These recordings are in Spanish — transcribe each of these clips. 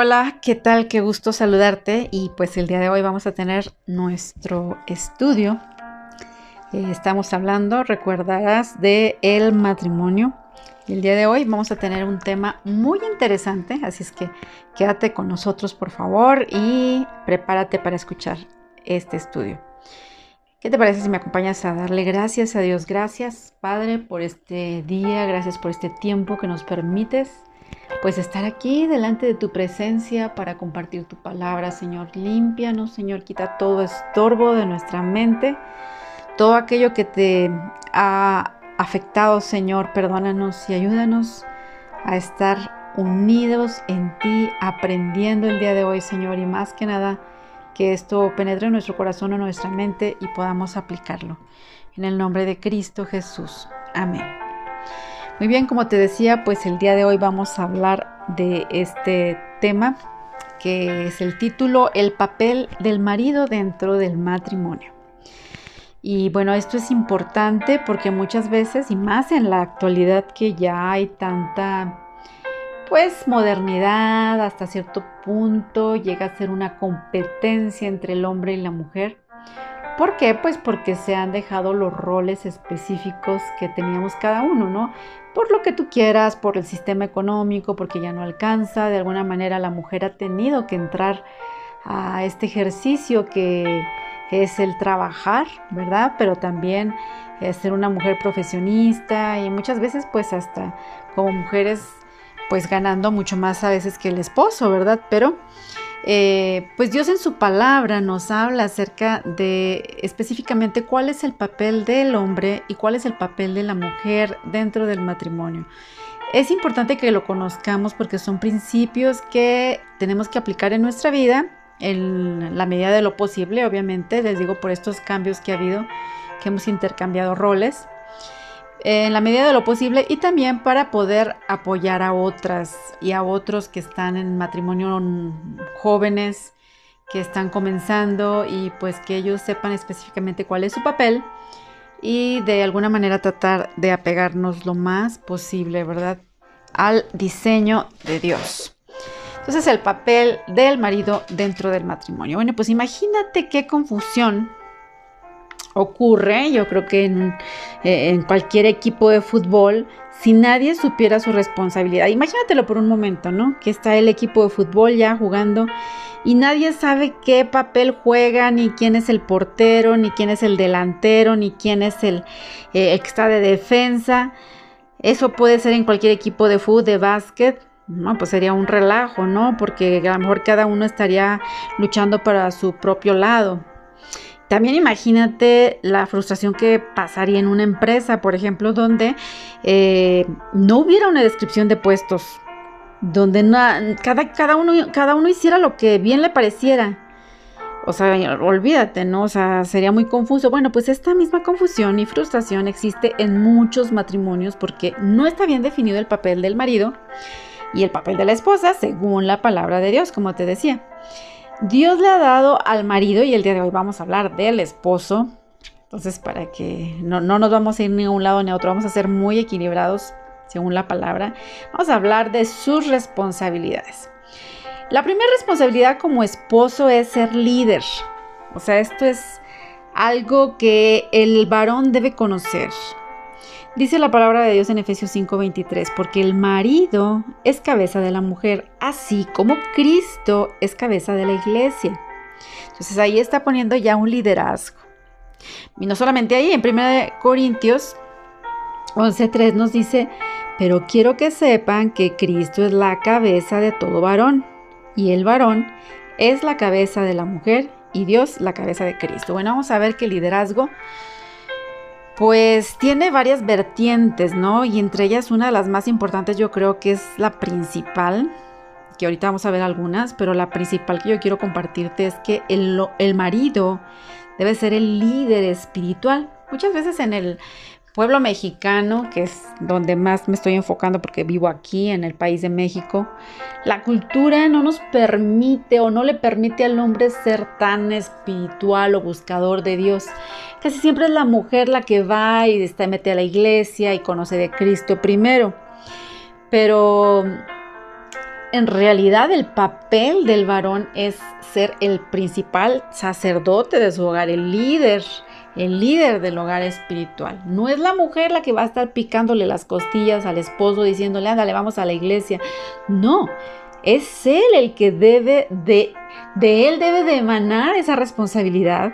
Hola, ¿qué tal? Qué gusto saludarte y pues el día de hoy vamos a tener nuestro estudio. Eh, estamos hablando, recordarás, de el matrimonio. Y el día de hoy vamos a tener un tema muy interesante, así es que quédate con nosotros por favor y prepárate para escuchar este estudio. ¿Qué te parece si me acompañas a darle gracias a Dios? Gracias, Padre, por este día, gracias por este tiempo que nos permites pues estar aquí delante de tu presencia para compartir tu palabra, Señor. Límpianos, Señor, quita todo estorbo de nuestra mente, todo aquello que te ha afectado, Señor, perdónanos y ayúdanos a estar unidos en ti, aprendiendo el día de hoy, Señor, y más que nada que esto penetre en nuestro corazón o nuestra mente y podamos aplicarlo. En el nombre de Cristo Jesús. Amén. Muy bien, como te decía, pues el día de hoy vamos a hablar de este tema que es el título El papel del marido dentro del matrimonio. Y bueno, esto es importante porque muchas veces, y más en la actualidad que ya hay tanta, pues, modernidad hasta cierto punto, llega a ser una competencia entre el hombre y la mujer ¿Por qué? Pues porque se han dejado los roles específicos que teníamos cada uno, ¿no? Por lo que tú quieras, por el sistema económico, porque ya no alcanza, de alguna manera la mujer ha tenido que entrar a este ejercicio que es el trabajar, ¿verdad? Pero también ser una mujer profesionista y muchas veces pues hasta como mujeres pues ganando mucho más a veces que el esposo, ¿verdad? Pero eh, pues Dios en su palabra nos habla acerca de específicamente cuál es el papel del hombre y cuál es el papel de la mujer dentro del matrimonio. Es importante que lo conozcamos porque son principios que tenemos que aplicar en nuestra vida en la medida de lo posible, obviamente, les digo por estos cambios que ha habido, que hemos intercambiado roles en la medida de lo posible y también para poder apoyar a otras y a otros que están en matrimonio jóvenes, que están comenzando y pues que ellos sepan específicamente cuál es su papel y de alguna manera tratar de apegarnos lo más posible, ¿verdad? Al diseño de Dios. Entonces el papel del marido dentro del matrimonio. Bueno, pues imagínate qué confusión ocurre, yo creo que en, eh, en, cualquier equipo de fútbol, si nadie supiera su responsabilidad. Imagínatelo por un momento, ¿no? Que está el equipo de fútbol ya jugando y nadie sabe qué papel juega, ni quién es el portero, ni quién es el delantero, ni quién es el, eh, está de defensa. Eso puede ser en cualquier equipo de fútbol, de básquet, no, pues sería un relajo, ¿no? Porque a lo mejor cada uno estaría luchando para su propio lado. También imagínate la frustración que pasaría en una empresa, por ejemplo, donde eh, no hubiera una descripción de puestos, donde cada, uno, cada uno hiciera lo que bien le pareciera. O sea, olvídate, ¿no? O sea, sería muy confuso. Bueno, pues esta misma confusión y frustración existe en muchos matrimonios porque no está bien definido el papel del marido y el papel de la esposa según la palabra de Dios, como te decía. Dios le ha dado al marido, y el día de hoy vamos a hablar del esposo. Entonces, para que no, nos vamos a ir ni a un lado ni a otro, vamos a ser muy equilibrados según la palabra. Vamos a hablar de sus responsabilidades. La primera responsabilidad como esposo es ser líder. O sea, esto es algo que el varón debe conocer. Dice la palabra de Dios en Efesios 5:23, porque el marido es cabeza de la mujer, así como Cristo es cabeza de la iglesia. Entonces ahí está poniendo ya un liderazgo. Y no solamente ahí, en 1 Corintios 11:3 nos dice, pero quiero que sepan que Cristo es la cabeza de todo varón, y el varón es la cabeza de la mujer, y Dios la cabeza de Cristo. Bueno, vamos a ver que el liderazgo pues tiene varias vertientes, ¿no? Y entre ellas una de las más importantes yo creo que es la principal, que ahorita vamos a ver algunas, pero la principal que yo quiero compartirte es que el, el marido debe ser el líder espiritual. Muchas veces en el pueblo mexicano, que es donde más me estoy enfocando porque vivo aquí en el país de México, la cultura no nos permite o no le permite al hombre ser tan espiritual o buscador de Dios. Casi siempre es la mujer la que va y está mete a la iglesia y conoce de Cristo primero. Pero en realidad el papel del varón es ser el principal sacerdote de su hogar, el líder, el líder del hogar espiritual. No es la mujer la que va a estar picándole las costillas al esposo diciéndole, ándale, vamos a la iglesia. No, es él el que debe de, de él debe de emanar esa responsabilidad.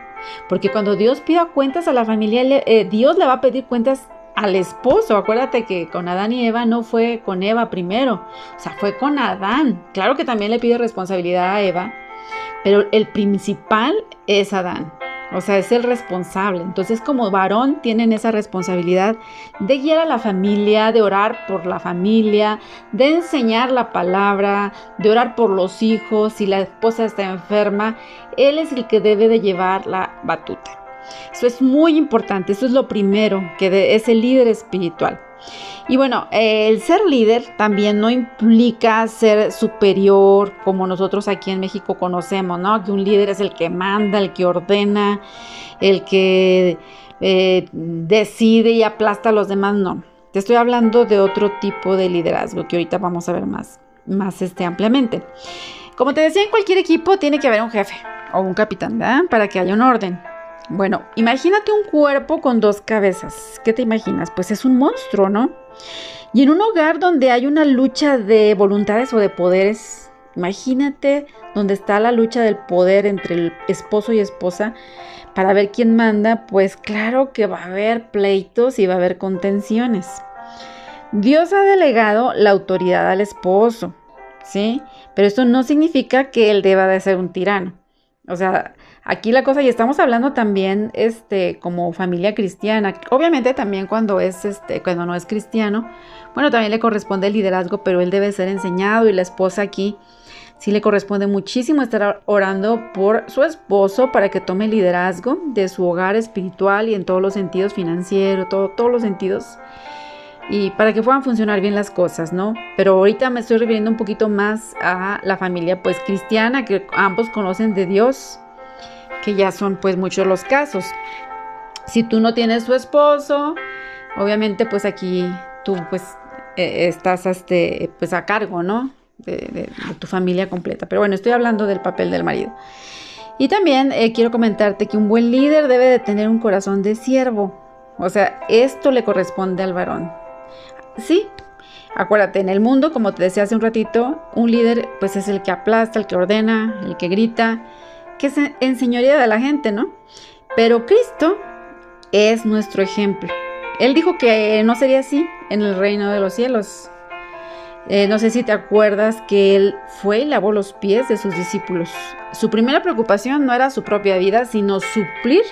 Porque cuando Dios pida cuentas a la familia, eh, Dios le va a pedir cuentas al esposo. Acuérdate que con Adán y Eva no fue con Eva primero, o sea, fue con Adán. Claro que también le pide responsabilidad a Eva, pero el principal es Adán. O sea, es el responsable. Entonces, como varón, tienen esa responsabilidad de guiar a la familia, de orar por la familia, de enseñar la palabra, de orar por los hijos. Si la esposa está enferma, él es el que debe de llevar la batuta. Eso es muy importante, eso es lo primero, que es el líder espiritual. Y bueno, el ser líder también no implica ser superior como nosotros aquí en México conocemos, ¿no? Que un líder es el que manda, el que ordena, el que eh, decide y aplasta a los demás, no. Te estoy hablando de otro tipo de liderazgo que ahorita vamos a ver más, más este, ampliamente. Como te decía, en cualquier equipo tiene que haber un jefe o un capitán, ¿verdad? Para que haya un orden. Bueno, imagínate un cuerpo con dos cabezas. ¿Qué te imaginas? Pues es un monstruo, ¿no? Y en un hogar donde hay una lucha de voluntades o de poderes, imagínate donde está la lucha del poder entre el esposo y esposa para ver quién manda, pues claro que va a haber pleitos y va a haber contenciones. Dios ha delegado la autoridad al esposo, ¿sí? Pero esto no significa que él deba de ser un tirano. O sea, aquí la cosa, y estamos hablando también, este, como familia cristiana, obviamente también cuando es, este, cuando no es cristiano, bueno, también le corresponde el liderazgo, pero él debe ser enseñado y la esposa aquí sí le corresponde muchísimo estar orando por su esposo para que tome liderazgo de su hogar espiritual y en todos los sentidos financieros, todos los sentidos y para que puedan funcionar bien las cosas, ¿no? Pero ahorita me estoy refiriendo un poquito más a la familia pues cristiana, que ambos conocen de Dios, que ya son pues muchos los casos. Si tú no tienes tu esposo, obviamente pues aquí tú pues eh, estás este, pues a cargo, ¿no? De, tu familia completa. Pero bueno, estoy hablando del papel del marido. Y también eh, quiero comentarte que un buen líder debe de tener un corazón de siervo. O sea, esto le corresponde al varón. Sí, acuérdate, en el mundo, como te decía hace un ratito, un líder pues es el que aplasta, el que ordena, el que grita, que es enseñoría de la gente, ¿no? Pero Cristo es nuestro ejemplo. Él dijo que no sería así en el reino de los cielos. Eh, no sé si te acuerdas que él fue y lavó los pies de sus discípulos. Su primera preocupación no era su propia vida, sino suplir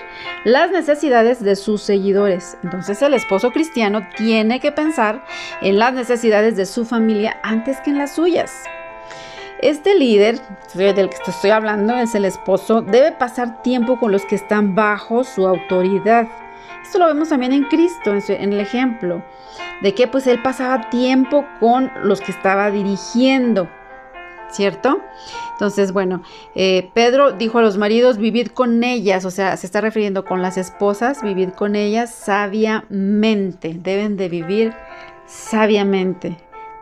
las necesidades de sus seguidores. Entonces el esposo cristiano tiene que pensar en las necesidades de su familia antes que en las suyas. Este líder del que estoy hablando es el esposo, debe pasar tiempo con los que están bajo su autoridad. Esto lo vemos también en Cristo, en, el ejemplo, de que pues él pasaba tiempo con los que estaba dirigiendo, ¿cierto? Entonces, bueno, eh, Pedro dijo a los maridos, vivid con ellas, o sea, se está refiriendo con las esposas, vivid con ellas sabiamente, deben de vivir sabiamente,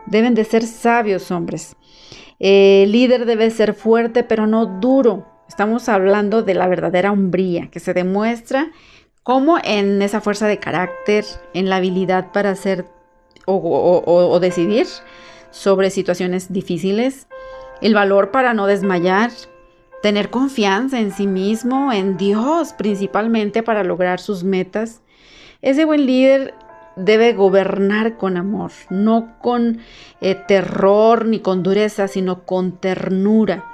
deben de ser sabios hombres. El líder debe ser fuerte, pero no duro. Estamos hablando de la verdadera hombría que se demuestra como en esa fuerza de carácter, en la habilidad para hacer o, decidir sobre situaciones difíciles, el valor para no desmayar, tener confianza en sí mismo, en Dios principalmente para lograr sus metas. Ese buen líder debe gobernar con amor, no con eh, terror ni con dureza, sino con ternura.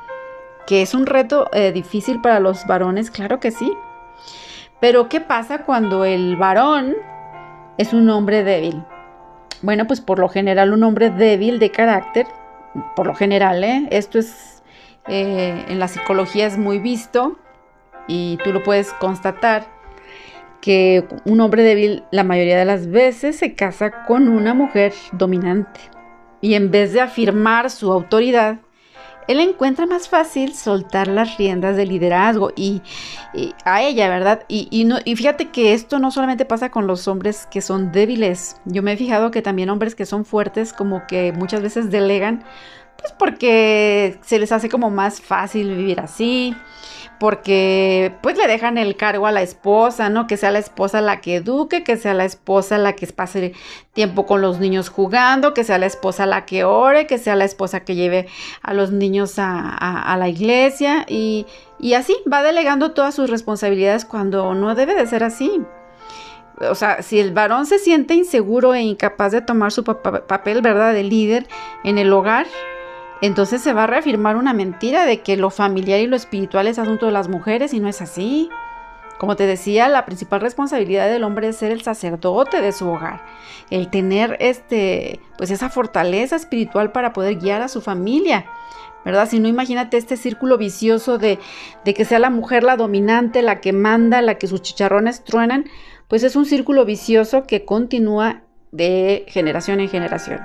Que es un reto eh, difícil para los varones, claro que sí, pero ¿qué pasa cuando el varón es un hombre débil? Bueno, pues por lo general un hombre débil de carácter, por lo general, ¿eh? esto es eh, en la psicología es muy visto y tú lo puedes constatar que un hombre débil la mayoría de las veces se casa con una mujer dominante y en vez de afirmar su autoridad, él encuentra más fácil soltar las riendas del liderazgo y, a ella, ¿verdad? Y, no, y fíjate que esto no solamente pasa con los hombres que son débiles. Yo me he fijado que también hombres que son fuertes como que muchas veces delegan Pues porque se les hace como más fácil vivir así, porque pues le dejan el cargo a la esposa, ¿no? Que sea la esposa la que eduque, que sea la esposa la que pase tiempo con los niños jugando, que sea la esposa la que ore, que sea la esposa que lleve a los niños a, la iglesia y, y así va delegando todas sus responsabilidades cuando no debe de ser así. O sea, si el varón se siente inseguro e incapaz de tomar su papel, ¿verdad?, de líder en el hogar, entonces se va a reafirmar una mentira de que lo familiar y lo espiritual es asunto de las mujeres y no es así. Como te decía, la principal responsabilidad del hombre es ser el sacerdote de su hogar, el tener este, pues esa fortaleza espiritual para poder guiar a su familia. ¿verdad? Si no, imagínate este círculo vicioso de, de, que sea la mujer la dominante, la que manda, la que sus chicharrones truenan, pues es un círculo vicioso que continúa de generación en generación.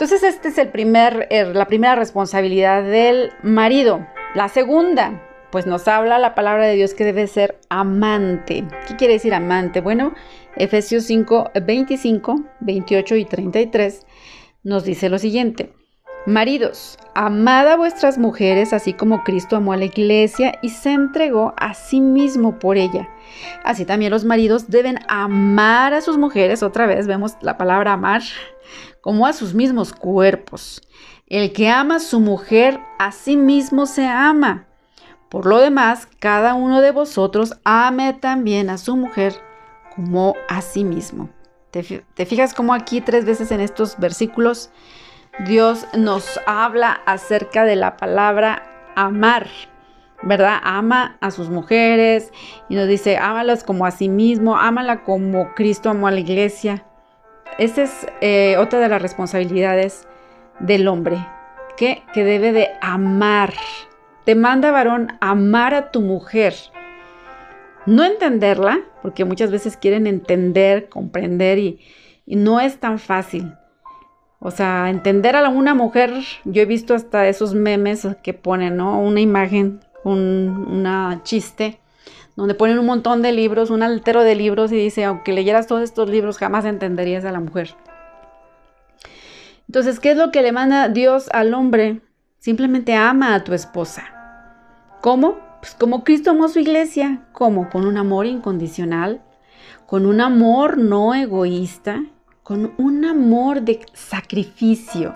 Entonces, esta es el primer, er, la primera responsabilidad del marido. La segunda, pues nos habla la palabra de Dios que debe ser amante. ¿Qué quiere decir amante? Bueno, Efesios 5, 25, 28 y 33 nos dice lo siguiente. Maridos, amad a vuestras mujeres así como Cristo amó a la iglesia y se entregó a sí mismo por ella. Así también los maridos deben amar a sus mujeres, otra vez vemos la palabra amar, como a sus mismos cuerpos. El que ama a su mujer, a sí mismo se ama. Por lo demás, cada uno de vosotros ame también a su mujer como a sí mismo. ¿Te, fijas cómo aquí tres veces en estos versículos Dios nos habla acerca de la palabra amar? ¿verdad? Ama a sus mujeres y nos dice, ámalas como a sí mismo, ámala como Cristo amó a la iglesia. Esa es eh, otra de las responsabilidades del hombre, que, que debe de amar. Te manda varón amar a tu mujer. No entenderla, porque muchas veces quieren entender, comprender y, no es tan fácil. O sea, entender a una mujer, yo he visto hasta esos memes que ponen, ¿no? Una imagen, un una chiste donde ponen un montón de libros, un altero de libros y dice, aunque leyeras todos estos libros, jamás entenderías a la mujer. Entonces, ¿qué es lo que le manda Dios al hombre? Simplemente ama a tu esposa. ¿Cómo? Pues como Cristo amó su iglesia. ¿Cómo? Con un amor incondicional, con un amor no egoísta, con un amor de sacrificio.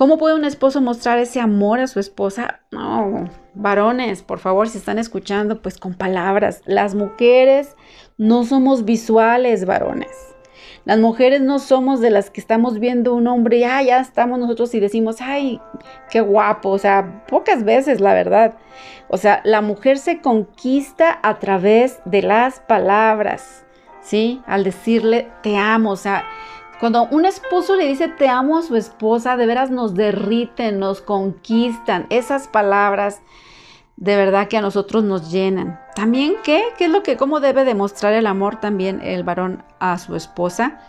¿Cómo puede un esposo mostrar ese amor a su esposa? No, varones, por favor, si están escuchando, pues con palabras. Las mujeres no somos visuales, varones. Las mujeres no somos de las que estamos viendo un hombre y ah, ya estamos nosotros y decimos, ay, qué guapo. O sea, pocas veces, la verdad. O sea, la mujer se conquista a través de las palabras, ¿sí? Al decirle, te amo. O sea, cuando un esposo le dice te amo a su esposa, de veras nos derriten, nos conquistan. Esas palabras de verdad que a nosotros nos llenan. También, ¿qué? ¿Qué es lo que, cómo debe demostrar el amor también el varón a su esposa?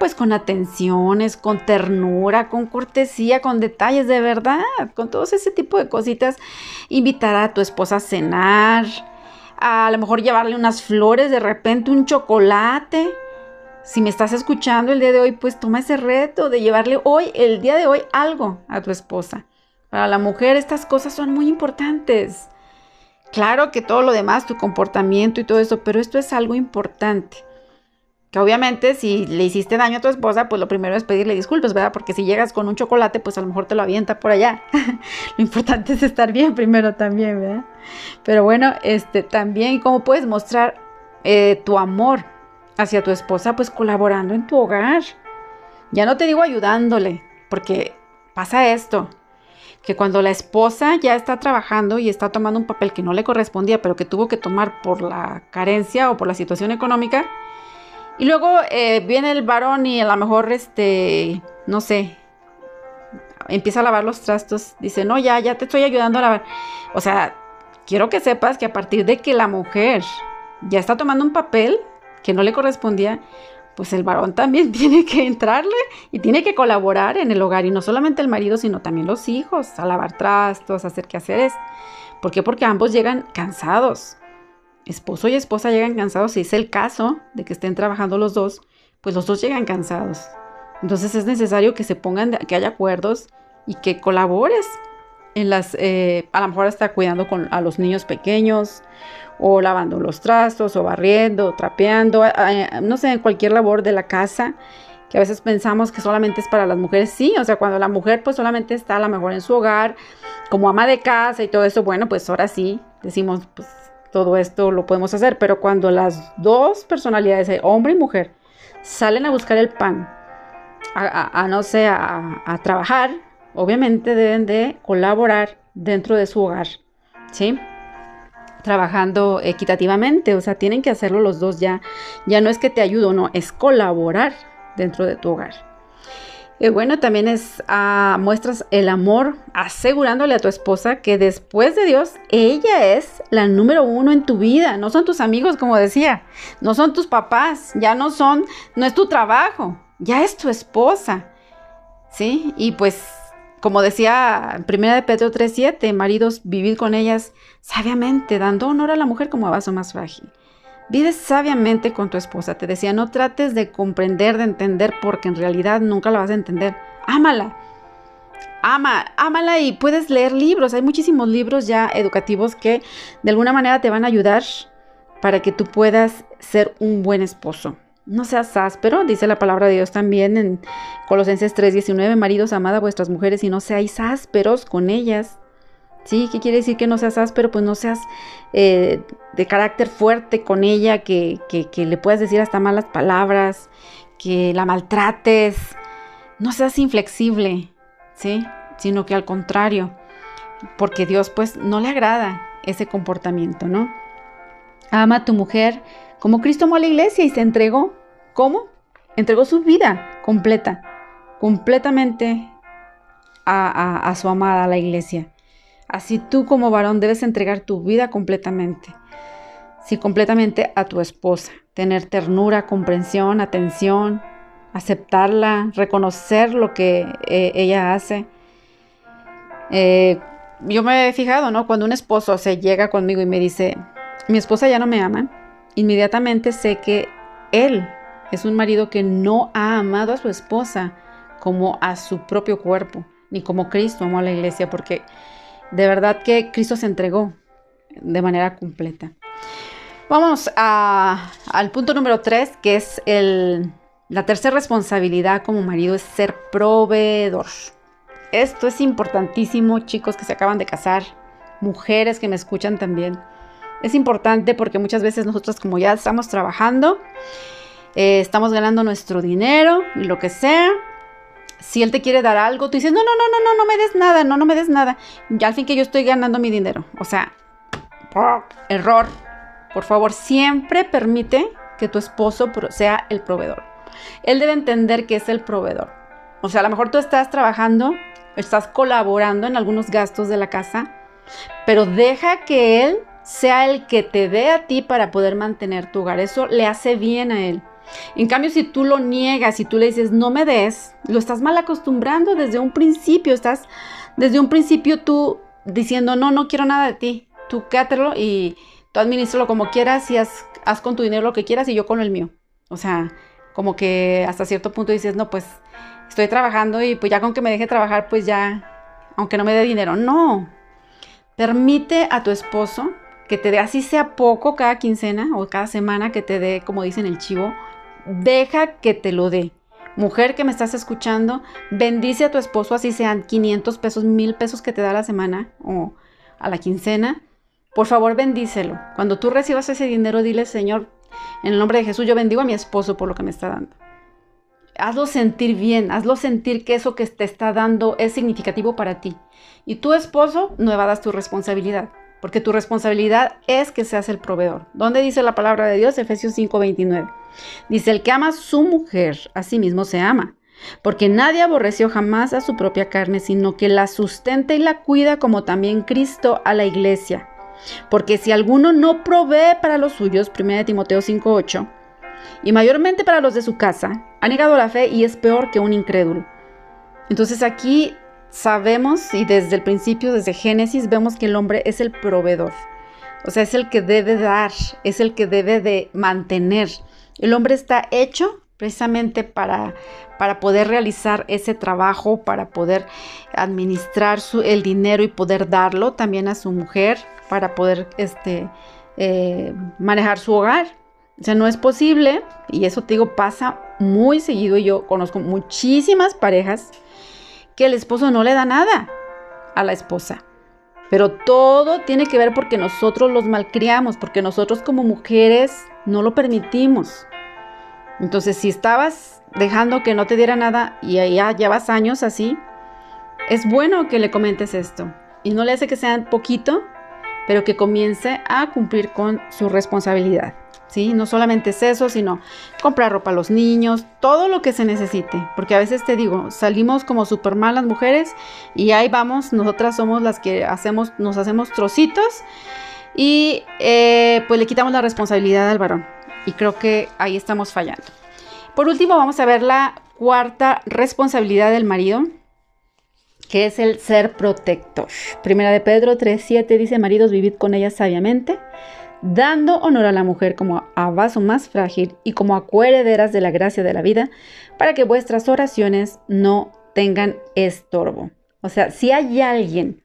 Pues con atenciones, con ternura, con cortesía, con detalles de verdad, con todo ese tipo de cositas. Invitar a tu esposa a cenar, a lo mejor llevarle unas flores, de repente un chocolate si me estás escuchando el día de hoy, pues toma ese reto de llevarle hoy, el día de hoy, algo a tu esposa. Para la mujer estas cosas son muy importantes. Claro que todo lo demás, tu comportamiento y todo eso, pero esto es algo importante. Que obviamente si le hiciste daño a tu esposa, pues lo primero es pedirle disculpas, ¿verdad? Porque si llegas con un chocolate, pues a lo mejor te lo avienta por allá. lo importante es estar bien primero también, ¿verdad? Pero bueno, este también cómo puedes mostrar eh, tu amor hacia tu esposa, pues colaborando en tu hogar. Ya no te digo ayudándole, porque pasa esto, que cuando la esposa ya está trabajando y está tomando un papel que no le correspondía, pero que tuvo que tomar por la carencia o por la situación económica, y luego eh, viene el varón y a lo mejor, este, no sé, empieza a lavar los trastos, dice, no, ya, ya te estoy ayudando a lavar. O sea, quiero que sepas que a partir de que la mujer ya está tomando un papel, que no le correspondía, pues el varón también tiene que entrarle y tiene que colaborar en el hogar. Y no solamente el marido, sino también los hijos, a lavar trastos, a hacer quehaceres. ¿Por qué? Porque ambos llegan cansados. Esposo y esposa llegan cansados. Si es el caso de que estén trabajando los dos, pues los dos llegan cansados. Entonces es necesario que se pongan, que haya acuerdos y que colabores en las, eh, a lo mejor está cuidando con, a los niños pequeños o lavando los trastos o barriendo, o trapeando, no sé, en cualquier labor de la casa que a veces pensamos que solamente es para las mujeres, sí, o sea, cuando la mujer pues solamente está a lo mejor en su hogar como ama de casa y todo eso, bueno, pues ahora sí decimos, pues todo esto lo podemos hacer, pero cuando las dos personalidades, hombre y mujer, salen a buscar el pan, a, no sé, a trabajar, obviamente deben de colaborar dentro de su hogar, ¿sí? Trabajando equitativamente, o sea, tienen que hacerlo los dos ya. Ya no es que te ayudo, no, es colaborar dentro de tu hogar. Y bueno, también es ah, muestras el amor asegurándole a tu esposa que después de Dios, ella es la número uno en tu vida. No son tus amigos, como decía, no son tus papás, ya no son, no es tu trabajo, ya es tu esposa. ¿Sí? Y pues como decía Primera de Pedro 3:7, maridos, vivid con ellas sabiamente, dando honor a la mujer como a vaso más frágil. Vive sabiamente con tu esposa. Te decía, no trates de comprender, de entender, porque en realidad nunca la vas a entender. Ámala. Ama, ámala y puedes leer libros. Hay muchísimos libros ya educativos que de alguna manera te van a ayudar para que tú puedas ser un buen esposo. No seas áspero, dice la palabra de Dios también en Colosenses 3:19, maridos, amad a vuestras mujeres y no seáis ásperos con ellas. ¿Sí? ¿Qué quiere decir que no seas áspero? Pues no seas eh, de carácter fuerte con ella, que, que le puedas decir hasta malas palabras, que la maltrates. No seas inflexible, ¿sí? Sino que al contrario, porque Dios pues no le agrada ese comportamiento, ¿no? Ama a tu mujer como Cristo amó a la iglesia y se entregó. ¿Cómo? Entregó su vida completa, completamente a, su amada, a la iglesia. Así tú como varón debes entregar tu vida completamente. Sí, completamente a tu esposa. Tener ternura, comprensión, atención, aceptarla, reconocer lo que eh, ella hace. Eh, yo me he fijado, ¿no? Cuando un esposo se llega conmigo y me dice, mi esposa ya no me ama, inmediatamente sé que él es un marido que no ha amado a su esposa como a su propio cuerpo, ni como Cristo amó a la iglesia, porque de verdad que Cristo se entregó de manera completa. Vamos al punto número tres, que es la tercera responsabilidad como marido, es ser proveedor. Esto es importantísimo, chicos que se acaban de casar, mujeres que me escuchan también. Es importante porque muchas veces nosotros como ya estamos trabajando, eh, estamos ganando nuestro dinero y lo que sea. Si él te quiere dar algo, tú dices, no, no, no, no, no, no me des nada, no, no me des nada. Ya al fin que yo estoy ganando mi dinero. O sea, error. Por favor, siempre permite que tu esposo sea el proveedor. Él debe entender que es el proveedor. O sea, a lo mejor tú estás trabajando, estás colaborando en algunos gastos de la casa, pero deja que él sea el que te dé a ti para poder mantener tu hogar. Eso le hace bien a él. En cambio, si tú lo niegas, y tú le dices, no me des, lo estás mal acostumbrando desde un principio. Estás desde un principio tú diciendo, no, no quiero nada de ti. Tú quédatelo y tú administralo como quieras y haz, haz con tu dinero lo que quieras y yo con el mío. O sea, como que hasta cierto punto dices, no, pues estoy trabajando y pues ya con que me deje trabajar, pues ya, aunque no me dé dinero. No. Permite a tu esposo que te dé así sea poco cada quincena o cada semana que te dé, como dicen el chivo, deja que te lo dé. Mujer que me estás escuchando, bendice a tu esposo así sean 500 pesos, 1000 pesos que te da a la semana o a la quincena. Por favor, bendícelo. Cuando tú recibas ese dinero, dile, Señor, en el nombre de Jesús, yo bendigo a mi esposo por lo que me está dando. Hazlo sentir bien, hazlo sentir que eso que te está dando es significativo para ti. Y tu esposo no evadas tu responsabilidad porque tu responsabilidad es que seas el proveedor. ¿Dónde dice la palabra de Dios? Efesios 5:29. Dice, el que ama a su mujer, a sí mismo se ama, porque nadie aborreció jamás a su propia carne, sino que la sustenta y la cuida como también Cristo a la iglesia. Porque si alguno no provee para los suyos, 1 Timoteo 5:8, y mayormente para los de su casa, ha negado la fe y es peor que un incrédulo. Entonces aquí sabemos y desde el principio, desde Génesis, vemos que el hombre es el proveedor. O sea, es el que debe dar, es el que debe de mantener. El hombre está hecho precisamente para, para poder realizar ese trabajo, para poder administrar su, el dinero y poder darlo también a su mujer, para poder este, eh, manejar su hogar. O sea, no es posible, y eso te digo, pasa muy seguido. Yo conozco muchísimas parejas que el esposo no le da nada a la esposa. Pero todo tiene que ver porque nosotros los malcriamos, porque nosotros como mujeres no lo permitimos. Entonces, si estabas dejando que no te diera nada y ya llevas años así, es bueno que le comentes esto. Y no le hace que sea poquito, pero que comience a cumplir con su responsabilidad. ¿Sí? No solamente es eso, sino comprar ropa a los niños, todo lo que se necesite. Porque a veces te digo, salimos como súper malas mujeres y ahí vamos, nosotras somos las que hacemos, nos hacemos trocitos y eh, pues le quitamos la responsabilidad al varón. Y creo que ahí estamos fallando. Por último, vamos a ver la cuarta responsabilidad del marido, que es el ser protector. Primera de Pedro 3:7 dice, maridos, vivid con ella sabiamente, dando honor a la mujer como a vaso más frágil y como a de la gracia de la vida, para que vuestras oraciones no tengan estorbo. O sea, si hay alguien,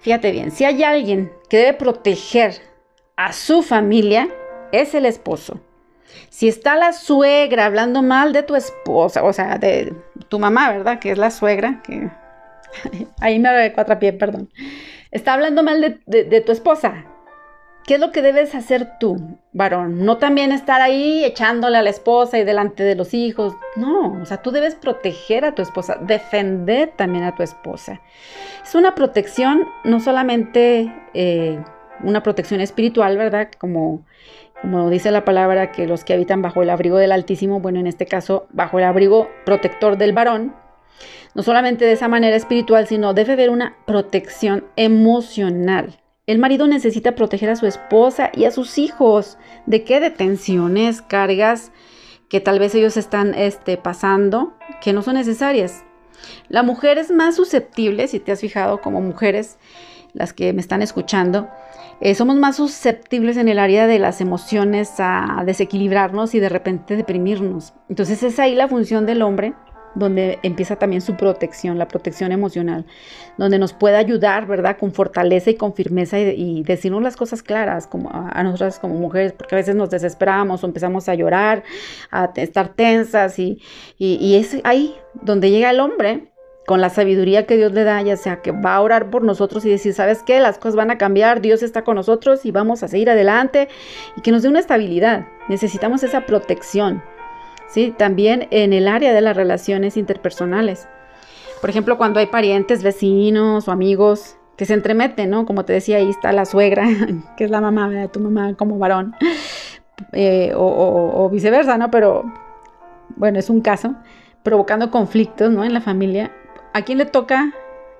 fíjate bien, si hay alguien que debe proteger a su familia, es el esposo. Si está la suegra hablando mal de tu esposa, o sea, de tu mamá, ¿verdad? Que es la suegra, que ahí me pies, perdón. Está hablando mal de, tu esposa. ¿Qué es lo que debes hacer tú, varón? No también estar ahí echándole a la esposa y delante de los hijos. No, o sea, tú debes proteger a tu esposa, defender también a tu esposa. Es una protección, no solamente eh, una protección espiritual, ¿verdad? Como como dice la palabra, que los que habitan bajo el abrigo del Altísimo, bueno, en este caso, bajo el abrigo protector del varón, no solamente de esa manera espiritual, sino debe haber una protección emocional. El marido necesita proteger a su esposa y a sus hijos. ¿De qué? De tensiones, cargas que tal vez ellos están este, pasando, que no son necesarias. La mujer es más susceptible, si te has fijado, como mujeres, las que me están escuchando, eh, somos más susceptibles en el área de las emociones a desequilibrarnos y de repente deprimirnos. Entonces es ahí la función del hombre donde empieza también su protección, la protección emocional, donde nos puede ayudar, ¿verdad? Con fortaleza y con firmeza y, decirnos las cosas claras como a, nosotras como mujeres, porque a veces nos desesperamos o empezamos a llorar, a estar tensas y, y es ahí donde llega el hombre con la sabiduría que Dios le da, ya sea que va a orar por nosotros y decir, ¿sabes qué? Las cosas van a cambiar, Dios está con nosotros y vamos a seguir adelante y que nos dé una estabilidad. Necesitamos esa protección, ¿sí? También en el área de las relaciones interpersonales. Por ejemplo, cuando hay parientes, vecinos o amigos que se entremeten, ¿no? Como te decía, ahí está la suegra, que es la mamá de tu mamá como varón, eh, o, viceversa, ¿no? Pero bueno, es un caso provocando conflictos, ¿no? En la familia, ¿A quién le toca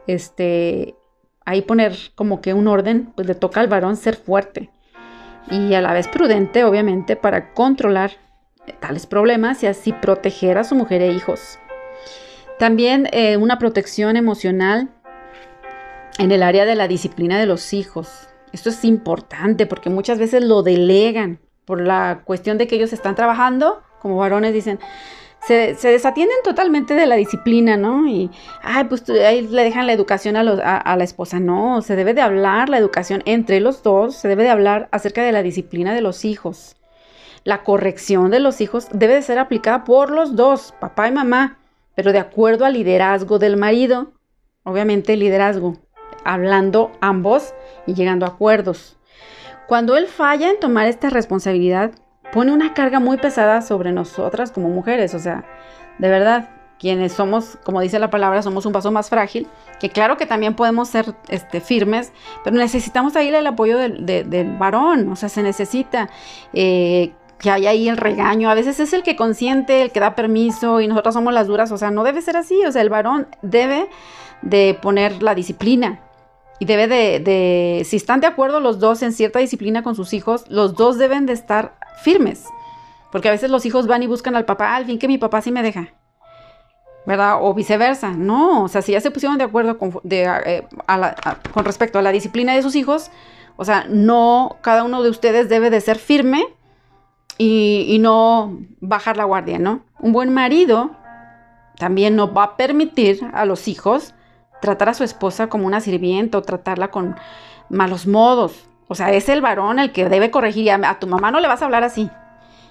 este ahí poner como que un orden? Pues le toca al varón ser fuerte y a la vez prudente, obviamente, para controlar tales problemas y así proteger a su mujer e hijos. También eh, una protección emocional en el área de la disciplina de los hijos. Esto es importante porque muchas veces lo delegan por la cuestión de que ellos están trabajando, como varones dicen, se, desatienden totalmente de la disciplina, ¿no? Y, ay, pues ahí le dejan la educación a, a, la esposa. No, se debe de hablar la educación entre los dos, se debe de hablar acerca de la disciplina de los hijos. La corrección de los hijos debe de ser aplicada por los dos, papá y mamá, pero de acuerdo al liderazgo del marido. Obviamente liderazgo, hablando ambos y llegando a acuerdos. Cuando él falla en tomar esta responsabilidad, pone una carga muy pesada sobre nosotras como mujeres. O sea, de verdad, quienes somos, como dice la palabra, somos un vaso más frágil, que claro que también podemos ser este, firmes, pero necesitamos ahí el apoyo del, varón, o sea, se necesita eh, que haya ahí el regaño, a veces es el que consiente, el que da permiso y nosotras somos las duras, o sea, no debe ser así, o sea, el varón debe de poner la disciplina, y debe de, de, si están de acuerdo los dos en cierta disciplina con sus hijos, los dos deben de estar firmes. Porque a veces los hijos van y buscan al papá, al fin que mi papá sí me deja. ¿Verdad? O viceversa. No, o sea, si ya se pusieron de acuerdo con, eh, con respecto a la disciplina de sus hijos, o sea, no, cada uno de ustedes debe de ser firme y, no bajar la guardia, ¿no? Un buen marido también no va a permitir a los hijos tratar a su esposa como una sirvienta o tratarla con malos modos. O sea, es el varón el que debe corregir. A, a tu mamá no le vas a hablar así.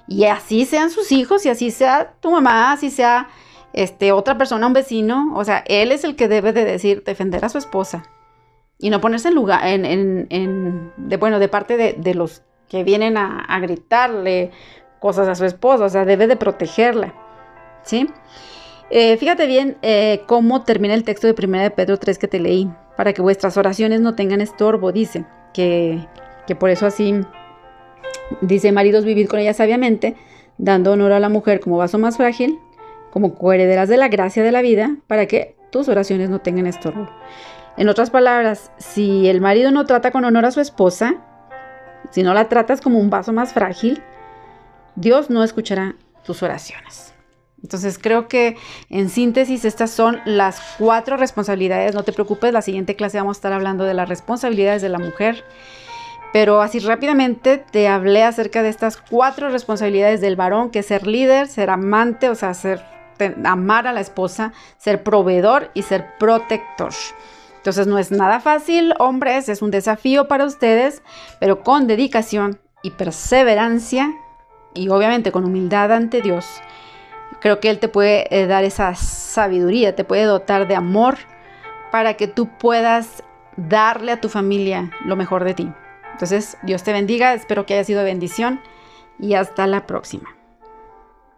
Y así sean sus hijos y así sea tu mamá, así sea este, otra persona, un vecino. O sea, él es el que debe de decir, defender a su esposa. Y no ponerse en lugar, en, en, de, bueno, de parte de, los que vienen a, gritarle cosas a su esposa. O sea, debe de protegerla. ¿Sí? Eh, fíjate bien eh, cómo termina el texto de 1 de Pedro 3 que te leí. Para que vuestras oraciones no tengan estorbo, dice. Que, que por eso así Dice, maridos, vivir con ella sabiamente, dando honor a la mujer como vaso más frágil, como coherederas de la gracia de la vida, para que tus oraciones no tengan estorbo. En otras palabras, si el marido no trata con honor a su esposa, si no la tratas como un vaso más frágil, Dios no escuchará tus oraciones. Entonces creo que en síntesis estas son las cuatro responsabilidades. No te preocupes, la siguiente clase vamos a estar hablando de las responsabilidades de la mujer pero así rápidamente te hablé acerca de estas cuatro responsabilidades del varón, que ser líder, ser amante, o sea, ser, amar a la esposa, ser proveedor y ser protector. Entonces no es nada fácil, hombres, es un desafío para ustedes, pero con dedicación y perseverancia y obviamente con humildad ante Dios, creo que Él te puede eh, dar esa sabiduría, te puede dotar de amor para que tú puedas darle a tu familia lo mejor de ti. Entonces, Dios te bendiga, espero que haya sido bendición y hasta la próxima.